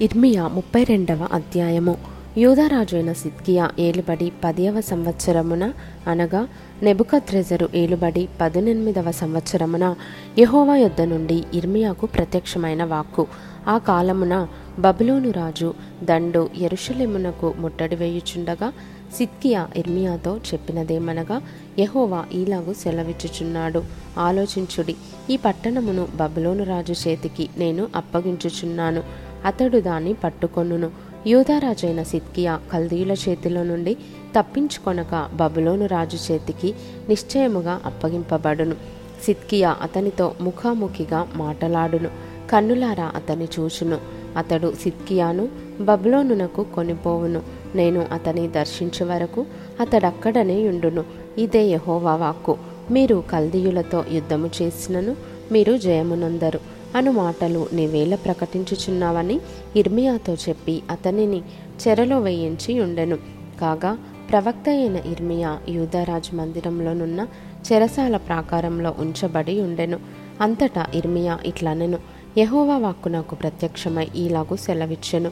ఇర్మియా ముప్పై రెండవ అధ్యాయము. యూదరాజు అయిన సిద్కియా ఏలుబడి పదియవ సంవత్సరమున అనగా నెబుకద్రెజరు ఏలుబడి పదునెనిమిదవ సంవత్సరమున యహోవా యొద్ద నుండి ఇర్మియాకు ప్రత్యక్షమైన వాక్కు. ఆ కాలమున బబులోను రాజు దండు ఎరుషలేమునకు ముట్టడి వేయుచుండగా సిద్కియా ఇర్మియాతో చెప్పినదేమనగా యహోవా ఈలాగు సెలవిచ్చుచున్నాడు. ఆలోచించుడి ఈ పట్టణమును బబులోను రాజు చేతికి నేను అప్పగించుచున్నాను. అతడు దాన్ని పట్టుకొనును. యూదారాజైన సిద్కియా కల్దీయుల చేతిలో నుండి తప్పించుకొనక బబులోను రాజు చేతికి నిశ్చయముగా అప్పగింపబడును. సిద్కియా అతనితో ముఖాముఖిగా మాటలాడును. కన్నులారా అతని చూచును. అతడు సిద్కియాను బబులోనునకు కొనిపోవును. నేను అతని దర్శించే వరకు అతడక్కడనే ఉండును. ఇదే యహోవా వాక్కు. మీరు కల్దీయులతో యుద్ధము చేసినను మీరు జయమునందరు. అను మాటలు నీవేళ ప్రకటించుచున్నావని ఇర్మియాతో చెప్పి అతనిని చెరలో వేయించి ఉండెను కాగా ప్రవక్త అయిన ఇర్మియా యూదరాజు మందిరంలోనున్న చెరసాల ప్రాకారంలో ఉంచబడి ఉండెను అంతటా ఇర్మియా ఇట్లనెను. యహోవా వాక్కు నాకు ప్రత్యక్షమై ఈలాగు సెలవిచ్చెను.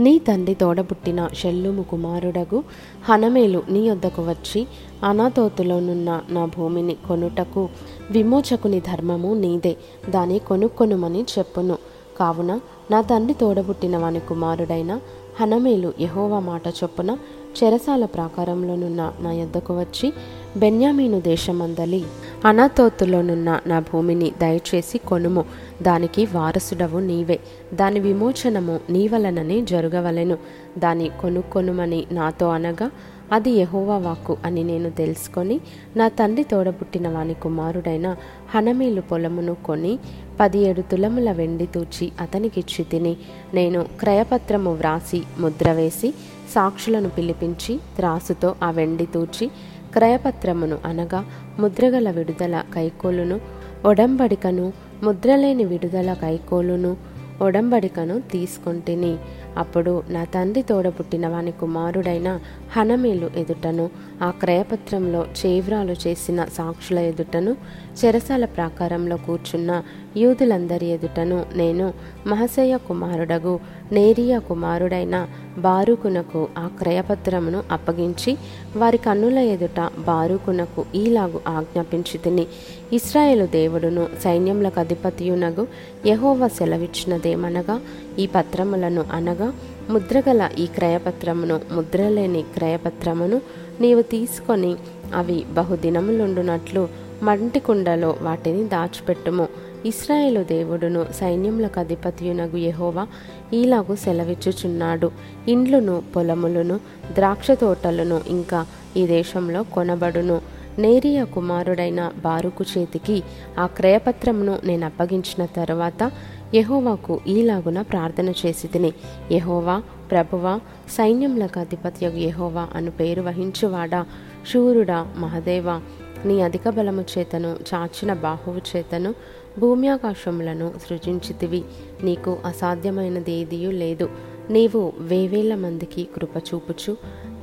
నీ తండ్రి తోడబుట్టిన షెల్లుము కుమారుడగు హనమేలు నీ వద్దకు వచ్చి అనాతోతులోనున్న నా భూమిని కొనుటకు విమోచకుని ధర్మము నీదే. దాని కొనుక్కొనుమని చెప్పును. కావున నా తండ్రి తోడబుట్టిన వాని కుమారుడైన హనమేలు యహోవా మాట చొప్పున చెరసాల ప్రాకారంలోనున్న నా యొద్దకు వచ్చి బెన్యామీను దేశమందలి అనాతోతులోనున్న నా భూమిని దయచేసి కొనుము. దానికి వారసుడవు నీవే. దాని విమోచనము నీ వలననే జరగవలెను. దాని కొనుక్కొనుమని నాతో అనగా అది యహోవా వాక్కు అని నేను తెలుసుకొని నా తండ్రి తోడబుట్టిన వాని కుమారుడైన హనమేలు పొలమును కొని పదిహేడు తులముల వెండి తూచి అతనికిచ్చి తిని నేను క్రయపత్రము వ్రాసి ముద్ర వేసి సాక్షులను పిలిపించి త్రాసుతో ఆ వెండి తూచి క్రయపత్రమును అనగా ముద్రగల విడుదల కైకోలును ఒడంబడికను ముద్రలేని విడుదల కైకోలును ఒడంబడికను తీసుకొంటిని. అప్పుడు నా తండ్రి తోడబుట్టిన వాని కుమారుడైన హనమేలు ఎదుటను ఆ క్రయపత్రంలో చేవ్రాలు చేసిన సాక్షుల ఎదుటను చెరసాల ప్రాకారంలో కూర్చున్న యూదులందరి ఎదుటను నేను మహసయ్య కుమారుడగు నేరియా కుమారుడైన బారుకునకు ఆ క్రయపత్రమును అప్పగించి వారి కన్నుల ఎదుట బారుకునకు ఈలాగు ఆజ్ఞాపించి తిని ఇస్రాయేలు దేవుడును సైన్యములకు అధిపతియునగు యహోవ సెలవిచ్చినదేమనగా ఈ పత్రములను అనగా ముద్రగల ఈ క్రయపత్రమును ముద్రలేని క్రయపత్రమును నీవు తీసుకొని అవి బహుదినములుండునట్లు మంటి కుండలో వాటిని దాచిపెట్టుము. ఇస్రాయేలు దేవుడును సైన్యములకు అధిపతియునగు యహోవా ఈలాగు సెలవిచ్చుచున్నాడు. ఇండ్లును పొలములను ద్రాక్ష తోటలను ఇంకా ఈ దేశంలో కొనబడును. నేరియ కుమారుడైన బారుకు చేతికి ఆ క్రయపత్రమును నేను అప్పగించిన తరువాత యహోవాకు ఈలాగున ప్రార్థన చేసి తిని యహోవా ప్రభువా సైన్యములకు అధిపత్యగు యహోవా అను పేరు వహించువాడా? శూరుడా మహదేవ నీ అధిక బలము చేతను చాచిన బాహువు చేతను భూమ్యాకాశములను సృజించితివి. నీకు అసాధ్యమైనది ఏదియూ లేదు. నీవు వేవేల మందికి కృప చూపుచు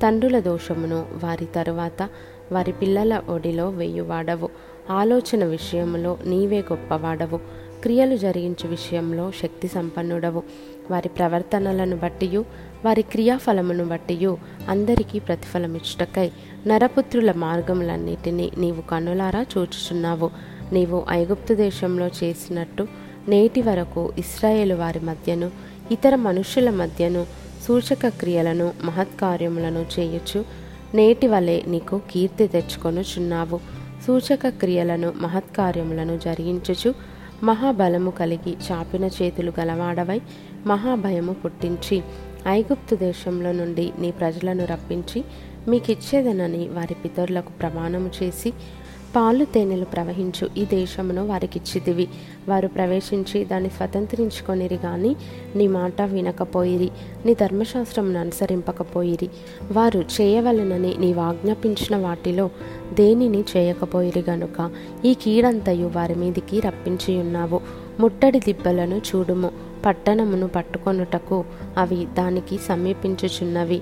తండ్రుల దోషమును వారి తరువాత వారి పిల్లల ఒడిలో వేయువాడవు ఆలోచన విషయంలో నీవే గొప్పవాడవు. క్రియలు జరిగించే విషయంలో శక్తి సంపన్నుడవు. వారి ప్రవర్తనలను బట్టియు వారి క్రియాఫలమును బట్టియు అందరికీ ప్రతిఫలమిచ్చుటకై నరపుత్రుల మార్గములన్నిటినీ నీవు కన్నులారా చూచుచున్నావు. నీవు ఐగుప్తు దేశంలో చేసినట్టు నేటి వరకు ఇస్రాయేల్ వారి మధ్యను ఇతర మనుషుల మధ్యను సూచక క్రియలను మహత్కార్యములను చేయొచ్చు నేటి వలె నీకు కీర్తి తెచ్చుకొనుచున్నావు. సూచక క్రియలను మహత్కార్యములను జరిగించుచు మహాబలము కలిగి చాపిన చేతులు గలవాడవై మహాభయము పుట్టించి ఐగుప్తు దేశంలో నుండి నీ ప్రజలను రప్పించి మీకిచ్చేదనని వారి పితరులకు ప్రమాణము చేసి పాలు తేనెలు ప్రవహించు ఈ దేశమును వారికిచ్చితివి. వారు ప్రవేశించి దాన్ని స్వతంత్రించుకొనిరి గాని నీ మాట వినకపోయిరి నీ ధర్మశాస్త్రమును అనుసరింపకపోయిరి. వారు చేయవలనని నీవు ఆజ్ఞాపించిన వాటిలో దేనిని చేయకపోయిరి గనుక ఈ కీడంతయు వారి మీదికి రప్పించి ఉన్నావు ముట్టడి దిబ్బలను చూడుము. పట్టణమును పట్టుకొనుటకు అవి దానికి సమీపించుచున్నవి.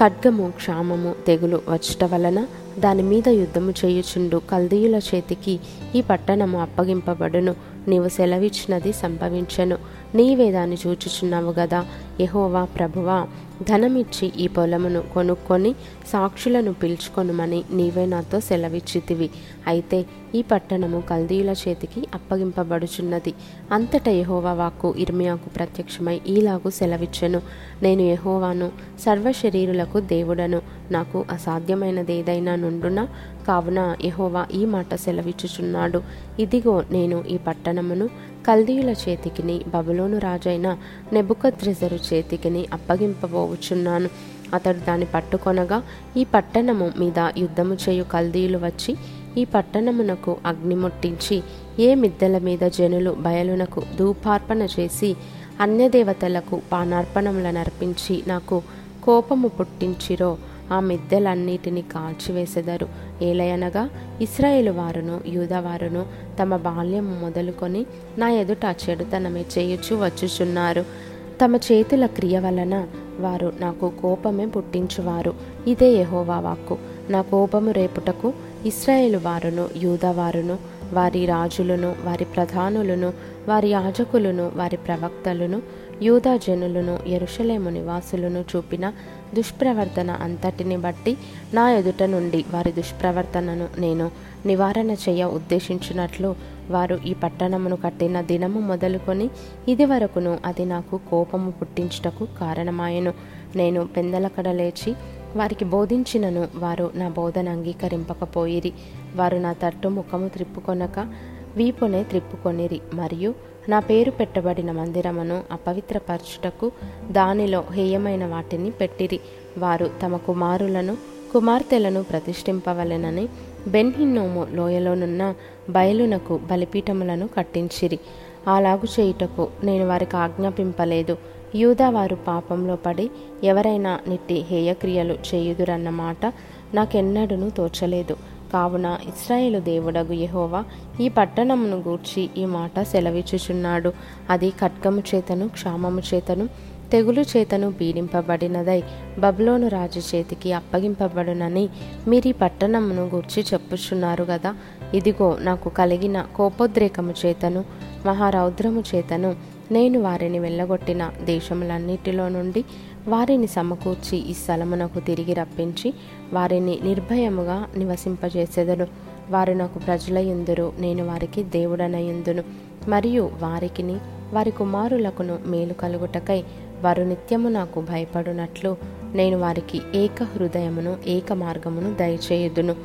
ఖడ్గము క్షామము తెగులు వచ్చట వలన దాని మీద యుద్ధము చేయుచుండు. కల్దీయుల చేతికి ఈ పట్టణము అప్పగింపబడును. నీవు సెలవిచ్చినది సంభవించెను. నీవే దాన్ని చూచుచున్నావు గదా. యహోవా ప్రభువా ధనమిచ్చి ఈ పొలమును కొనుక్కొని సాక్షులను పిలుచుకొనుమని నీవే నాతో సెలవిచ్చితివి. అయితే ఈ పట్టణము కల్దీయుల చేతికి అప్పగింపబడుచున్నది. అంతట యహోవా వాక్కు ఇర్మియాకు ప్రత్యక్షమై ఈలాగు సెలవిచ్చెను. నేను యహోవాను సర్వశరీరులకు దేవుడను. నాకు అసాధ్యమైనదేదైనా నుండునా కావున యహోవా ఈ మాట సెలవిచ్చుచున్నాడు. ఇదిగో నేను ఈ పట్టణమును కల్దీయుల చేతికిని బబులోను రాజైన నెబుకద్రెజరు చేతికిని అప్పగింపబోచున్నాను. అతడు దాన్ని పట్టుకొనగా ఈ పట్టణము మీద యుద్ధము చేయు కల్దీయులు వచ్చి ఈ పట్టణమునకు అగ్ని ముట్టించి ఏ మిద్దెల మీద జనులు బయలునకు ధూపార్పణ చేసి అన్యదేవతలకు పానార్పణములను అర్పించి నాకు కోపము పుట్టించిరో ఆ మిద్దెలన్నిటిని కాల్చివేసెదరు. ఏలయనగా ఇస్రాయేలు వారును యూదవారును తమ బాల్యం మొదలుకొని నా ఎదుట చెడుతనమే చేయుచు వచ్చుచున్నారు. తమ చేతుల క్రియ వలన వారు నాకు కోపమే పుట్టించువారు. ఇదే యహోవా వాక్కు. నా కోపము రేపుటకు ఇస్రాయేలు వారును యూదవారును వారి రాజులను వారి ప్రధానులను వారి యాజకులను వారి ప్రవక్తలను యూదా జనులను ఎరుషలేము నివాసులను చూపిన దుష్ప్రవర్తన అంతటిని బట్టి నా ఎదుట నుండి వారి దుష్ప్రవర్తనను నేను నివారణ చేయ ఉద్దేశించినట్లు వారు ఈ పట్టణమును కట్టిన దినము మొదలుకొని ఇది వరకును అది నాకు కోపము పుట్టించుటకు కారణమాయను. నేను పెందలకడ లేచి వారికి బోధించినను వారు నా బోధన అంగీకరింపకపోయిరి. వారు నా తట్టు ముఖము త్రిప్పుకొనక వీపునే త్రిప్పుకొనిరి. మరియు నా పేరు పెట్టబడిన మందిరమును అపవిత్రపరచుటకు దానిలో హేయమైన వాటిని పెట్టిరి. వారు తమ కుమారులను కుమార్తెలను ప్రతిష్ఠింపవలెనని బెన్హిన్నోము లోయలోనున్న బయలునకు బలిపీఠములను కట్టించిరి. అలాగు చేయుటకు నేను వారికి ఆజ్ఞాపింపలేదు. యూదా వారు పాపంలో పడి ఎవరైనా నిట్టి హేయక్రియలు చేయుదురన్నమాట నాకెన్నడూనూ తోచలేదు. కావున ఇస్రాయేలు దేవుడగు యహోవా ఈ పట్టణమును గూర్చి ఈ మాట సెలవిచ్చుచున్నాడు. అది ఖడ్గము చేతను క్షామము చేతను తెగులు చేతను పీడింపబడినదై బబులోను రాజు చేతికి అప్పగింపబడునని మీరు ఈ పట్టణమును గూర్చి చెప్పుచున్నారు కదా ఇదిగో నాకు కలిగిన కోపోద్రేకము చేతను మహారౌద్రము చేతను నేను వారిని వెళ్ళగొట్టిన దేశములన్నిటిలో నుండి వారిని సమకూర్చి ఈ స్థలమునకు తిరిగి రప్పించి వారిని నిర్భయముగా నివసింపజేసేదను. వారు నాకు ప్రజలయందురు నేను వారికి దేవుడనయుందును మరియు వారికిని వారి కుమారులకును మేలు కలుగుటకై వారు నిత్యము నాకు భయపడునట్లు నేను వారికి ఏక హృదయమును ఏక మార్గమును దయచేయుదును.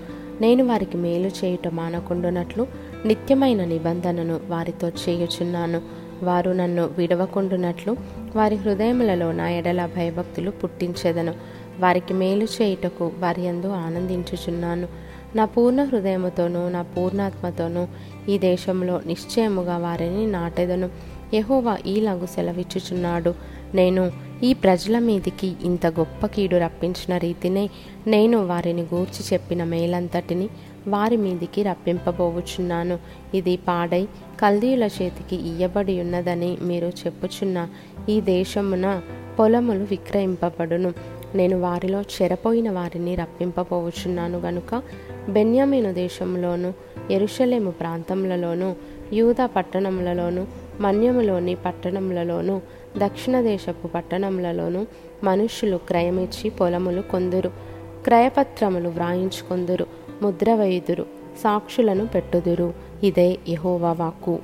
నేను వారికి మేలు చేయుట మానకుండునట్లు నిత్యమైన నిబంధనను వారితో చేయుచున్నాను. వారు నన్ను విడవకుండునట్లు వారి హృదయములలో నా ఎడల భయభక్తులు పుట్టించెదను. వారికి మేలు చేయుటకు వారి యందు ఆనందించుచున్నాను. నా పూర్ణ హృదయముతోనూ నా పూర్ణాత్మతోనూ ఈ దేశంలో నిశ్చయముగా వారిని నాటెదను. యహోవా ఈలాగు సెలవిచ్చుచున్నాడు. నేను ఈ ప్రజల మీదికి ఇంత గొప్ప కీడు రప్పించిన రీతినే నేను వారిని గూర్చి చెప్పిన మేలంతటిని వారి మీదికి రప్పింపబోవుచున్నాను. ఇది పాడై కల్దీయుల చేతికి ఇయ్యబడి ఉన్నదని మీరు చెప్పుచున్న ఈ దేశమున పొలములు విక్రయింపబడును. నేను వారిలో చెరపోయిన వారిని రప్పింపబోవుచున్నాను గనుక బెన్యామీను దేశంలోను ఎరుషలేము ప్రాంతములలోను యూదా పట్టణములలోను మన్యములోని పట్టణములలోను దక్షిణ దేశపు పట్టణములలోను మనుషులు క్రయమిచ్చి పొలములు కొందురు క్రయపత్రములు వ్రాయించుకొందురు ముద్ర వేయుదురు సాక్షులను పెట్టుదురు. ఇదే యహోవా వాక్కు.